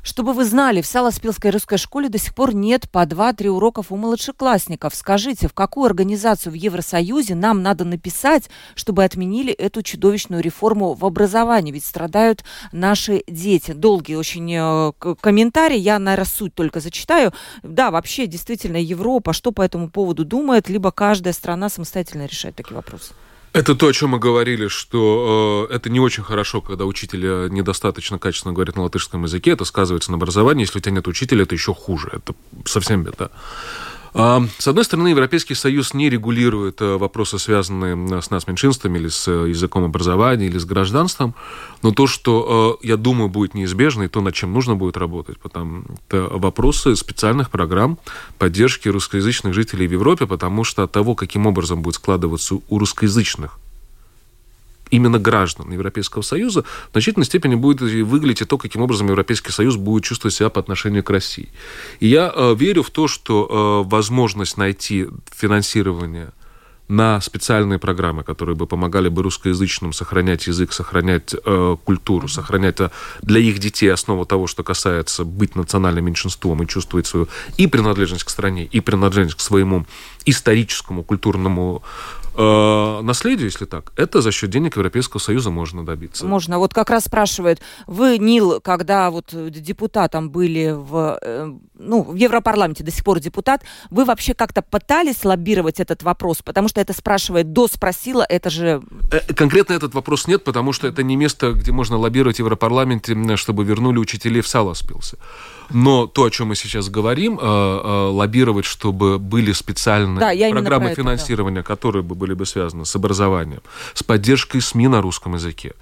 Чтобы вы знали, в Саласпилской русской школе до сих пор нет по 2-3 уроков у младшеклассников. Скажите, в какую организацию в Евросоюзе нам надо написать, чтобы отменили эту чудовищную реформу в образовании? Ведь страдают наши дети. Долгий очень э, комментарий, я, наверное, суть только зачитаю. Да, вообще, действительно, Европа что по этому поводу думает, либо каждая страна самостоятельно решает такие вопросы? Это то, о чем мы говорили, что э, это не очень хорошо, когда учитель э, недостаточно качественно говорит на латышском языке. Это сказывается на образовании. Если у тебя нет учителя, это еще хуже. Это совсем беда. А, с одной стороны, Европейский Союз не регулирует э, вопросы, связанные с нас меньшинствами, или с э, языком образования, или с гражданством, но то, что, э, я думаю, будет неизбежно, и то, над чем нужно будет работать, потому это вопросы специальных программ поддержки русскоязычных жителей в Европе, потому что от того, каким образом будет складываться у русскоязычных именно граждан Европейского Союза, в значительной степени будет выглядеть и то, каким образом Европейский Союз будет чувствовать себя по отношению к России. И я э, верю в то, что э, возможность найти финансирование на специальные программы, которые бы помогали бы русскоязычным сохранять язык, сохранять э, культуру, сохранять э, для их детей основу того, что касается быть национальным меньшинством и чувствовать свою и принадлежность к стране, и принадлежность к своему историческому, культурному э, наследию, если так, это за счет денег Европейского Союза можно добиться. Можно. Вот как раз спрашивает, вы, Нил, когда вот депутатом были в, э, ну, в Европарламенте, до сих пор депутат, вы вообще как-то пытались лоббировать этот вопрос? Потому что это спрашивает, до спросила, это же... Э, конкретно этот вопрос нет, потому что это не место, где можно лоббировать в Европарламенте, чтобы вернули учителей в сало спился. Но то, о чем мы сейчас говорим, э, э, лоббировать, чтобы были специальные да, программы финансирования, это, да. которые бы были бы связаны с образованием, с поддержкой СМИ на русском языке,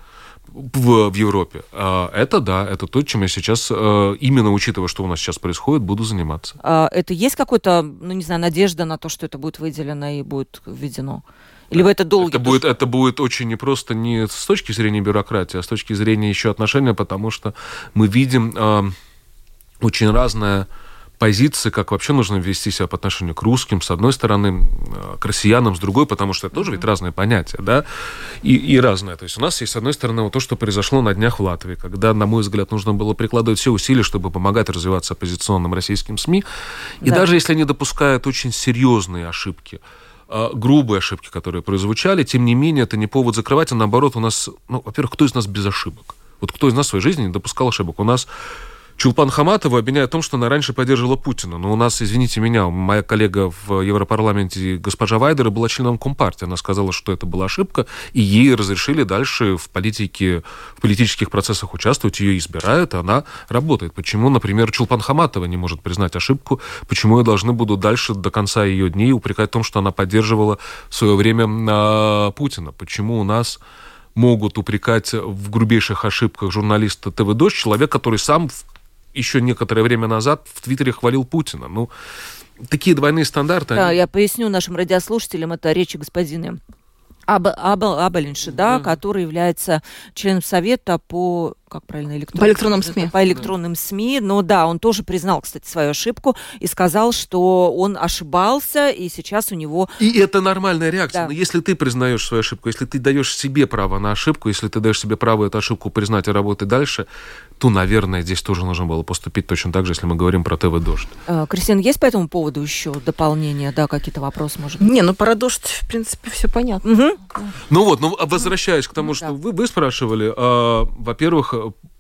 в, в Европе. А, это да, это то, чем я сейчас, э, именно учитывая, что у нас сейчас происходит, буду заниматься. А это есть какой-то, ну не знаю, надежда на то, что это будет выделено и будет введено? Или вы это долго? Это будет, это будет очень непросто не с точки зрения бюрократии, а с точки зрения еще отношения, потому что мы видим э, очень разное позиции, как вообще нужно вести себя по отношению к русским, с одной стороны, к россиянам, с другой, потому что это тоже ведь разные понятия, да, и, и разное. То есть у нас есть, с одной стороны, вот то, что произошло на днях в Латвии, когда, на мой взгляд, нужно было прикладывать все усилия, чтобы помогать развиваться оппозиционным российским СМИ, и да. даже если они допускают очень серьезные ошибки, а, грубые ошибки, которые прозвучали, тем не менее, это не повод закрывать, а наоборот, у нас, ну, во-первых, кто из нас без ошибок? Вот кто из нас в своей жизни не допускал ошибок? У нас Чулпан Хаматова обвиняет в том, что она раньше поддерживала Путина. Но у нас, извините меня, моя коллега в Европарламенте, госпожа Вайдера, была членом Компартии. Она сказала, что это была ошибка, и ей разрешили дальше в политике, в политических процессах участвовать, ее избирают, она работает. Почему, например, Чулпан Хаматова не может признать ошибку? Почему я должны буду дальше до конца ее дней упрекать в том, что она поддерживала в свое время а, Путина? Почему у нас могут упрекать в грубейших ошибках журналиста ТВ «Дождь», человек, который сам еще некоторое время назад в Твиттере хвалил Путина. Ну, такие двойные стандарты. Да, они... я поясню нашим радиослушателям, это речи господина Аб, Аб, Абелинши, да, да, который является членом совета по как правильно, электронным, по электронным СМИ. По электронным СМИ. Но да, он тоже признал, кстати, свою ошибку и сказал, что он ошибался, и сейчас у него... И это нормальная реакция. Да. Но если ты признаешь свою ошибку, если ты даешь себе право на ошибку, если ты даешь себе право эту ошибку признать и работать дальше, то, наверное, здесь тоже нужно было поступить точно так же, если мы говорим про ТВ «Дождь». А, Кристина, есть по этому поводу еще дополнение, да, какие-то вопросы, может быть? Не, ну про «Дождь», в принципе, все понятно. Угу. Ну вот, ну возвращаясь к тому, что да. вы, вы спрашивали, э, во-первых,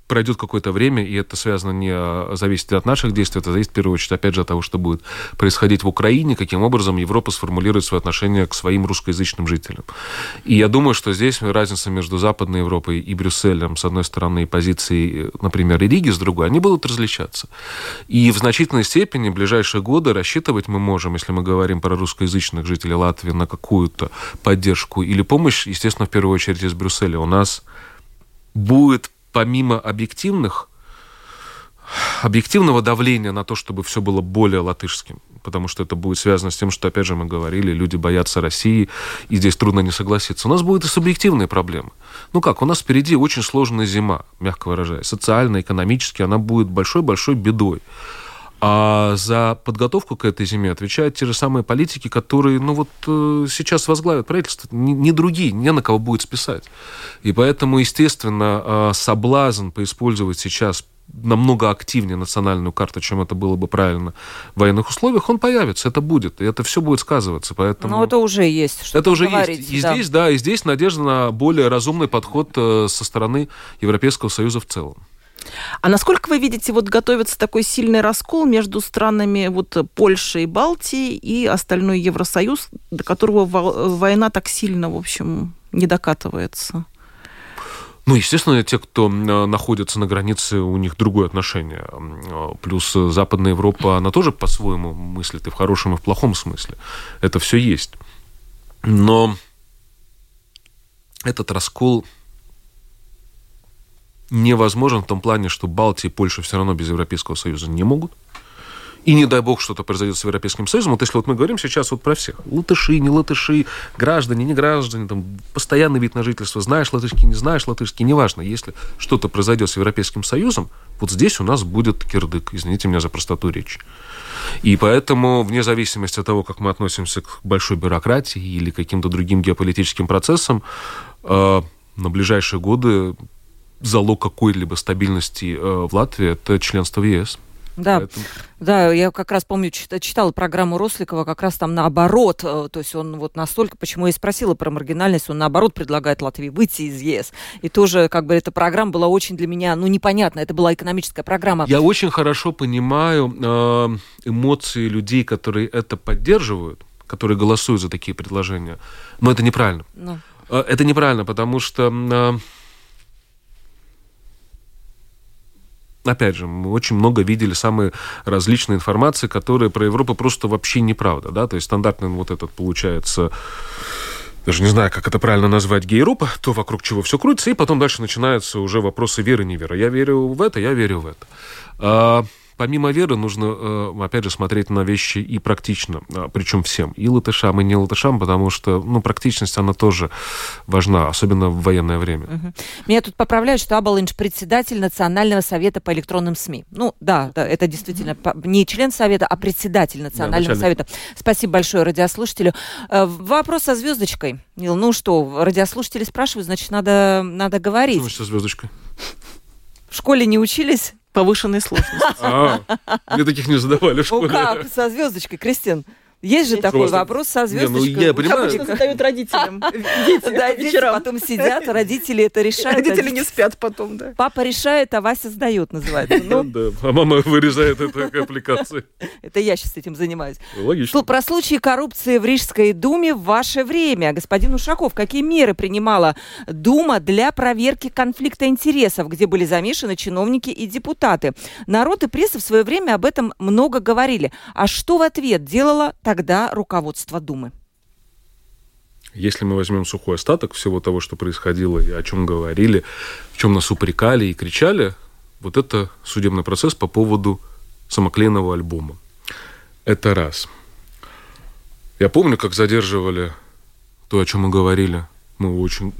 пройдет какое-то время, и это связано не а, зависит от наших действий, это зависит в первую очередь опять же от того, что будет происходить в Украине, каким образом Европа сформулирует свое отношение к своим русскоязычным жителям. И я думаю, что здесь разница между Западной Европой и Брюсселем, с одной стороны, и позицией, например, и Риги, с другой, они будут различаться. И в значительной степени в ближайшие годы рассчитывать мы можем, если мы говорим про русскоязычных жителей Латвии, на какую-то поддержку или помощь, естественно, в первую очередь из Брюсселя. У нас будет помимо объективных, объективного давления на то, чтобы все было более латышским, потому что это будет связано с тем, что, опять же, мы говорили, люди боятся России, и здесь трудно не согласиться. У нас будут и субъективные проблемы. Ну как, у нас впереди очень сложная зима, мягко выражаясь. Социально, экономически она будет большой-большой бедой. А за подготовку к этой зиме отвечают те же самые политики, которые, ну вот, э, сейчас возглавят правительство, не, не другие, не на кого будет списать. И поэтому, естественно, э, соблазн поиспользовать сейчас намного активнее национальную карту, чем это было бы правильно в военных условиях, он появится, это будет, и это все будет сказываться, поэтому... Но это уже есть, что Это уже есть, и да. здесь, да, и здесь надежда на более разумный подход э, со стороны Европейского Союза в целом. А насколько вы видите, вот готовится такой сильный раскол между странами вот Польши и Балтии и остальной Евросоюз, до которого война так сильно, в общем, не докатывается? Ну, естественно, те, кто находится на границе, у них другое отношение. Плюс Западная Европа, она тоже по-своему мыслит, и в хорошем, и в плохом смысле. Это все есть. Но этот раскол невозможен в том плане, что Балтия и Польша все равно без Европейского Союза не могут. И не дай бог что-то произойдет с Европейским Союзом. Вот если вот мы говорим сейчас вот про всех. Латыши, не латыши, граждане, не граждане, там, постоянный вид на жительство, знаешь латышский, не знаешь латышский, неважно. Если что-то произойдет с Европейским Союзом, вот здесь у нас будет кирдык. Извините меня за простоту речи. И поэтому, вне зависимости от того, как мы относимся к большой бюрократии или каким-то другим геополитическим процессам, э, на ближайшие годы залог какой-либо стабильности э, в Латвии – это членство в ЕС. Да, Поэтому... да, я как раз помню, читала программу Росликова, как раз там наоборот, э, то есть он вот настолько, почему я и спросила про маргинальность, он наоборот предлагает Латвии выйти из ЕС. И тоже, как бы, эта программа была очень для меня, ну, непонятна, это была экономическая программа. Я очень хорошо понимаю э, эмоции людей, которые это поддерживают, которые голосуют за такие предложения, но это неправильно. Ну. Э, это неправильно, потому что... опять же, мы очень много видели самые различные информации, которые про Европу просто вообще неправда, да, то есть стандартный вот этот получается даже не знаю, как это правильно назвать, гейропа, то вокруг чего все крутится, и потом дальше начинаются уже вопросы веры, не веры. Я верю в это, я верю в это. Помимо веры нужно, э, опять же, смотреть на вещи и практично, а, причем всем, и латышам, и не латышам, потому что, ну, практичность, она тоже важна, особенно в военное время. Угу. Меня тут поправляют, что Абалынч председатель Национального совета по электронным СМИ. Ну, да, да это действительно не член совета, а председатель Национального да, совета. Спасибо большое радиослушателю. Э, вопрос со звездочкой. Нил, ну что, радиослушатели спрашивают, значит, надо, надо говорить. Что со звездочкой? В школе не учились? Повышенной сложности. А, мне таких не задавали в школе. Ну как, со звездочкой, Кристин? Есть же такой вопрос со звездочкой. Не, ну, я понимаю. Обычно задают родителям. [LAUGHS] Дети, да, дети потом сидят, родители это решают. Родители не спят потом, да. Папа решает, а Вася сдает, называется. Ну, да, а мама вырезает эту аппликацию. [LAUGHS] Это я сейчас этим занимаюсь. Логично. Про случаи коррупции в Рижской думе в ваше время. Господин Ушаков, какие меры принимала Дума для проверки конфликта интересов, где были замешаны чиновники и депутаты? Народ и пресса в свое время об этом много говорили. А что в ответ делала тогда руководство Думы? Если мы возьмем сухой остаток всего того, что происходило и о чем говорили, в чем нас упрекали и кричали, вот это судебный процесс по поводу самоклеенного альбома. Это раз. Я помню, как задерживали то, о чем мы говорили, мы очень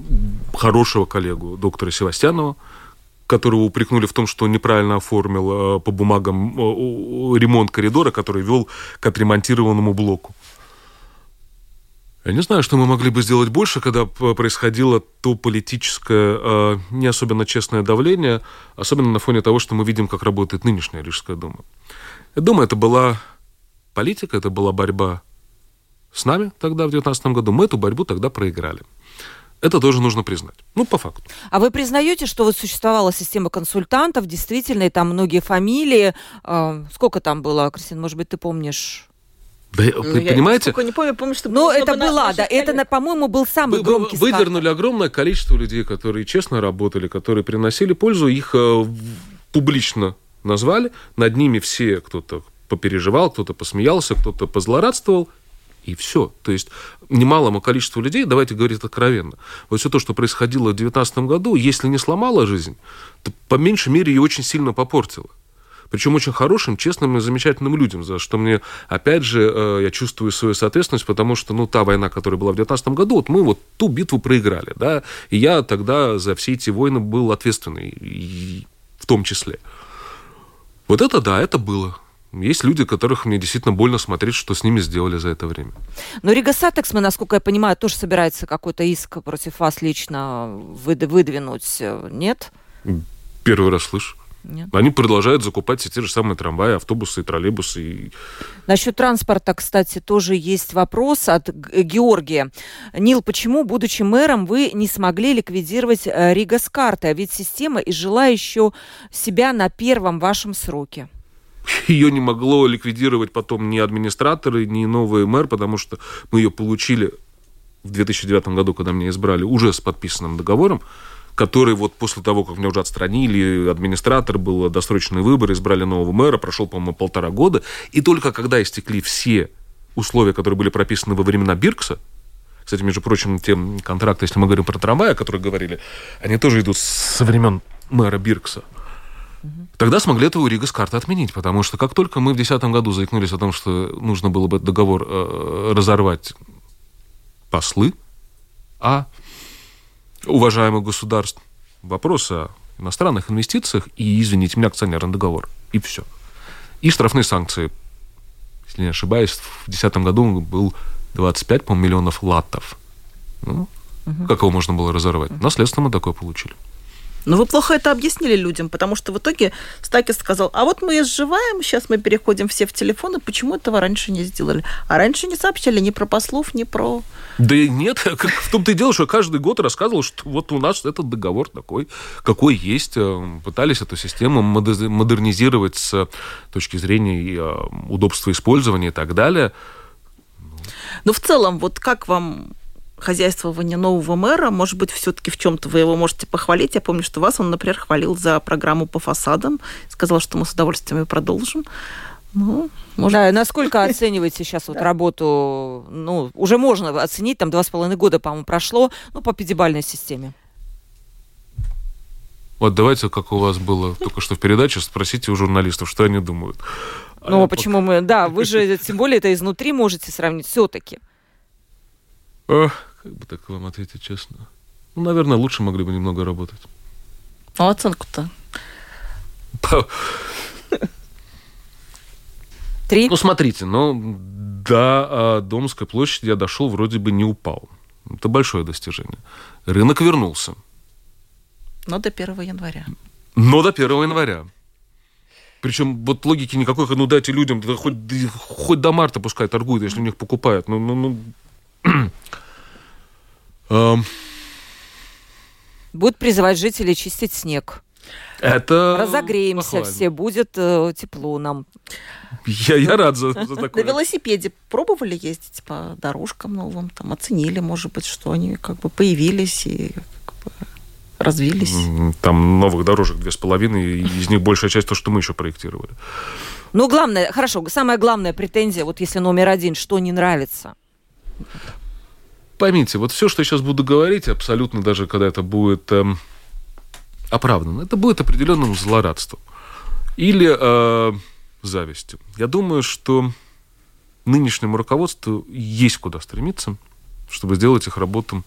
хорошего коллегу, доктора Севастьянова, которого упрекнули в том, что он неправильно оформил э, по бумагам э, ремонт коридора, который вел к отремонтированному блоку. Я не знаю, что мы могли бы сделать больше, когда происходило то политическое, э, не особенно честное давление, особенно на фоне того, что мы видим, как работает нынешняя Рижская дума. Я думаю, это была политика, это была борьба с нами тогда, в 2019 году. Мы эту борьбу тогда проиграли. Это тоже нужно признать. Ну, по факту. А вы признаете, что вот существовала система консультантов, действительно, и там многие фамилии. Э, сколько там было, Кристина, может быть, ты помнишь? Да, ну, понимаете? Я не помню, помню, что Ну, это была, да, это, по-моему, был самый вы, громкий Вы выдернули огромное количество людей, которые честно работали, которые приносили пользу, их э, публично назвали, над ними все кто-то попереживал, кто-то посмеялся, кто-то позлорадствовал, и все. То есть немалому количеству людей, давайте говорить откровенно, вот все то, что происходило в 2019 году, если не сломало жизнь, то по меньшей мере ее очень сильно попортило. Причем очень хорошим, честным и замечательным людям, за что мне, опять же, э, я чувствую свою соответственность, потому что, ну, та война, которая была в 2019 году, вот мы вот ту битву проиграли, да, и я тогда за все эти войны был ответственный, в том числе. Вот это да, это было. Есть люди, которых мне действительно больно смотреть, что с ними сделали за это время. Но Rīgas satiksme, насколько я понимаю, тоже собирается какой-то иск против вас лично выдвинуть, нет? Первый раз слышу. Нет. Они продолжают закупать все те же самые трамваи, автобусы и троллейбусы. И... Насчет транспорта, кстати, тоже есть вопрос от Георгия. Нил, почему, будучи мэром, вы не смогли ликвидировать э, Рига с карты? А ведь система изжила еще себя на первом вашем сроке [LAUGHS] ее не могло ликвидировать потом ни администраторы, ни новый мэр, потому что мы ее получили в 2009 году, когда меня избрали, уже с подписанным договором, который вот после того, как меня уже отстранили, администратор, был досрочный выбор, избрали нового мэра, прошел, по-моему, полтора года, и только когда истекли все условия, которые были прописаны во времена Биркса, кстати, между прочим, те контракты, если мы говорим про трамваи, о которых говорили, они тоже идут со времен мэра Биркса. Тогда смогли этого Рига с карты отменить, потому что как только мы в 2010 году заикнулись о том, что нужно было бы договор э, разорвать послы, а уважаемых государств, вопрос о иностранных инвестициях и, извините меня, акционерный договор. И все. И штрафные санкции. Если не ошибаюсь, в 2010 году был 25, по миллионов латов. Ну, угу. Как его можно было разорвать? Наследство мы такое получили. Но вы плохо это объяснили людям, потому что в итоге Стакис сказал, а вот мы изживаем, сейчас мы переходим все в телефоны, почему этого раньше не сделали? А раньше не сообщали ни про послов, ни про... Да нет, [LAUGHS] как в том-то и дело, что каждый год рассказывал, что вот у нас этот договор такой, какой есть. Э, пытались эту систему модернизировать с точки зрения э, удобства использования и так далее. Но в целом, вот как вам хозяйствования нового мэра, может быть, все-таки в чем-то вы его можете похвалить. Я помню, что вас он, например, хвалил за программу по фасадам, сказал, что мы с удовольствием ее продолжим. Ну, может... Да, насколько оцениваете сейчас вот [LAUGHS] работу? Ну, уже можно оценить, там два с половиной года, по-моему, прошло, ну, по пятибалльной системе. Вот давайте, как у вас было только что в передаче, спросите у журналистов, что они думают. Ну, а почему пока... мы... Да, вы же, [LAUGHS] тем более, это изнутри можете сравнить все-таки. Ох, как бы так вам ответить честно? Ну, наверное, лучше могли бы немного работать. А оценку-то? [LAUGHS] Три? Ну, смотрите, ну, до а, Домской площади я дошел, вроде бы не упал. Это большое достижение. Рынок вернулся. Но до 1 января. Но до 1 января. Причем вот логики никакой, ну дайте людям, да хоть, хоть до марта пускай торгуют, если у них покупают. Ну, ну, ну. [CLEARS THROAT] Будут призывать жителей чистить снег. Это Разогреемся похвально. все, будет э, тепло нам. Я, я рад за, за [LAUGHS] такое. На велосипеде пробовали ездить по дорожкам новым? Там оценили, может быть, что они как бы появились и как бы развились? Там новых дорожек две с половиной, и из них большая часть то, что мы еще проектировали. Ну, главное, хорошо, самая главная претензия, вот если номер один, что не нравится? Поймите, вот все, что я сейчас буду говорить, абсолютно даже когда это будет эм, оправдано, это будет определенным злорадством или э, завистью. Я думаю, что нынешнему руководству есть куда стремиться, чтобы сделать их работу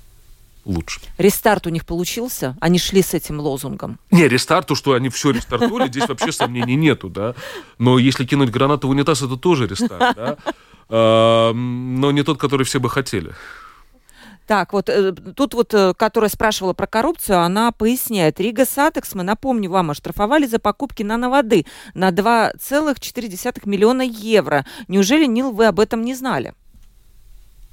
лучше. Рестарт у них получился? Они шли с этим лозунгом? Не, рестарт, то, что они все рестартнули, здесь вообще сомнений нету, да. Но если кинуть гранату в унитаз, это тоже рестарт, да. А, но не тот, который все бы хотели. Так, вот э, тут вот, э, которая спрашивала про коррупцию, она поясняет. Rīgas satiksme, напомню вам, оштрафовали за покупки нановоды на 2,4 миллиона евро. Неужели, Нил, вы об этом не знали?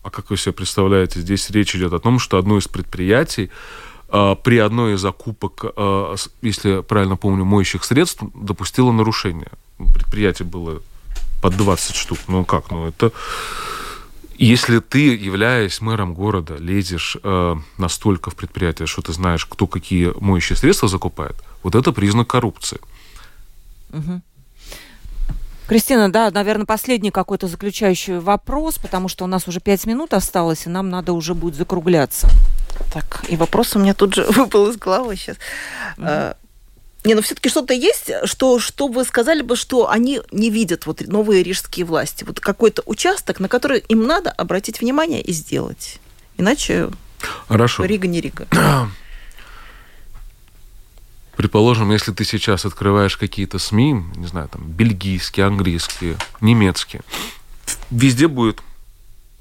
А как вы себе представляете, здесь речь идет о том, что одно из предприятий э, при одной из закупок, э, если я правильно помню, моющих средств допустило нарушение. Предприятие было под 20 штук. Ну как, ну это... Если ты, являясь мэром города, лезешь э, настолько в предприятие, что ты знаешь, кто какие моющие средства закупает, вот это признак коррупции. Угу. Кристина, да, наверное, последний какой-то заключающий вопрос, потому что у нас уже пять минут осталось, и нам надо уже будет закругляться. Так, и вопрос у меня тут же [LAUGHS] выпал из головы сейчас. Mm-hmm. Не, ну все-таки что-то есть, что, что вы сказали бы, что они не видят вот новые рижские власти. Вот какой-то участок, на который им надо обратить внимание и сделать. Иначе Хорошо. Рига не Рига. [CLEARS THROAT] Предположим, если ты сейчас открываешь какие-то СМИ, не знаю, там, бельгийские, английские, немецкие, везде будет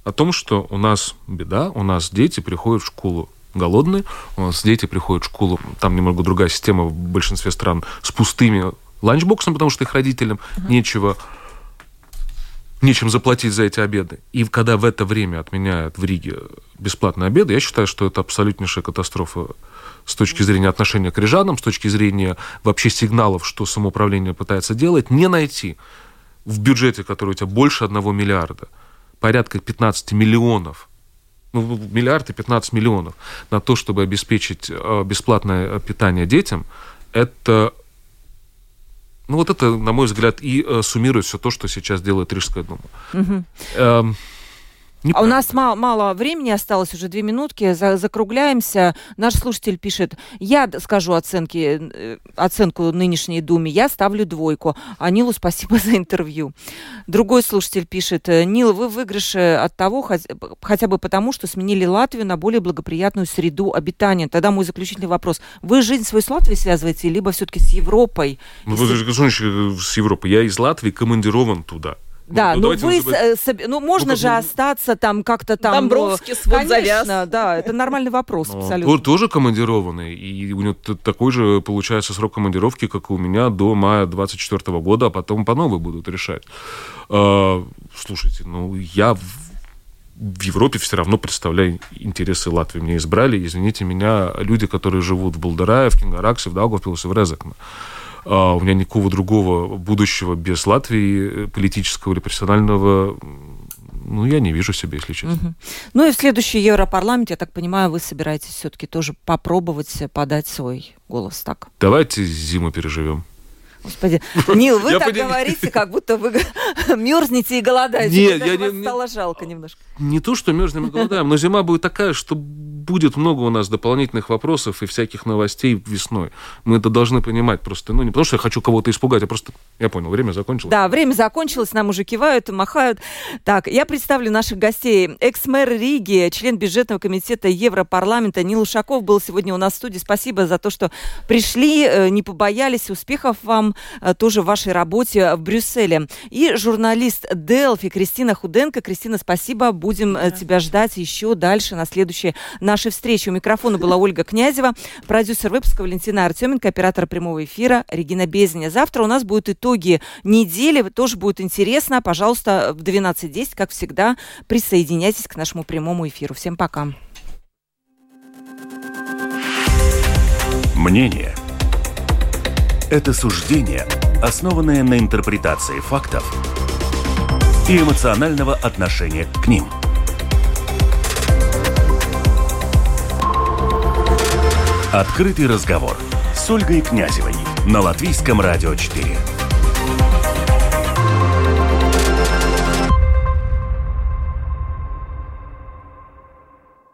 о том, что у нас беда, у нас дети приходят в школу голодные, у нас дети приходят в школу, там немного другая система в большинстве стран, с пустыми ланчбоксом, потому что их родителям uh-huh. нечего нечем заплатить за эти обеды. И когда в это время отменяют в Риге бесплатные обеды, я считаю, что это абсолютнейшая катастрофа с точки зрения отношения к рижанам, с точки зрения вообще сигналов, что самоуправление пытается делать, не найти в бюджете, который у тебя больше одного миллиарда, порядка 15 миллионов, ну, миллиард и 15 миллионов на то, чтобы обеспечить э, бесплатное питание детям, это ну вот это, на мой взгляд, и э, суммирует все то, что сейчас делает Рижская дума. Угу. Эм, а у нас мало, мало времени осталось, уже две минутки, за, закругляемся. Наш слушатель пишет, я скажу оценки, э, оценку нынешней Думе, я ставлю двойку. А Нилу спасибо [LAUGHS] за интервью. Другой слушатель пишет, Нил, вы в выигрыше от того, хотя бы потому, что сменили Латвию на более благоприятную среду обитания. Тогда мой заключительный вопрос. Вы жизнь свою с Латвией связываете, либо все-таки с Европой? Ну, Если... с Европой. Я из Латвии командирован туда. Да, ну, ну вы, называть... ну можно ну, же ну, остаться там как-то там. Домбровский ну, свод Конечно, завяз. да, это нормальный вопрос ну, абсолютно. Тоже командированный, и у него такой же получается срок командировки, как и у меня до мая 24 года, а потом по новой будут решать. А, слушайте, ну я в, в Европе все равно представляю интересы Латвии. Меня избрали, извините меня, люди, которые живут в Болдерае, в Кингараксе, в Даугавпилсе, в Резекне. А, у меня никакого другого будущего без Латвии э, политического или профессионального ну, я не вижу себе, если честно. Угу. Ну и в следующий Европарламент, я так понимаю, вы собираетесь все-таки тоже попробовать подать свой голос, так? Давайте зиму переживем. Господи, [LAUGHS] Нил, вы так [LAUGHS] говорите, как будто вы [LAUGHS] мерзнете и голодаете. Нет, я не... стало жалко немножко. Не то, что мерзнем и голодаем, но зима будет такая, что будет много у нас дополнительных вопросов и всяких новостей весной. Мы это должны понимать просто. Ну, не потому, что я хочу кого-то испугать, а просто... Я понял, время закончилось. Да, время закончилось, нам уже кивают, махают. Так, я представлю наших гостей. Экс-мэр Риги, член бюджетного комитета Европарламента Нил Ушаков был сегодня у нас в студии. Спасибо за то, что пришли, э, не побоялись. Успехов вам э, тоже в вашей работе в Брюсселе. И журналист Делфи Кристина Худенко. Кристина, спасибо. Будем э, да. тебя ждать еще дальше на следующие нашей встречи. У микрофона была Ольга Князева, продюсер выпуска Валентина Артеменко, оператор прямого эфира Регина Безня. Завтра у нас будут итоги недели, тоже будет интересно. Пожалуйста, в 12.10, как всегда, присоединяйтесь к нашему прямому эфиру. Всем пока. Мнение – это суждение, основанное на интерпретации фактов и эмоционального отношения к ним – Открытый разговор с Ольгой Князевой на Латвийском радио 4.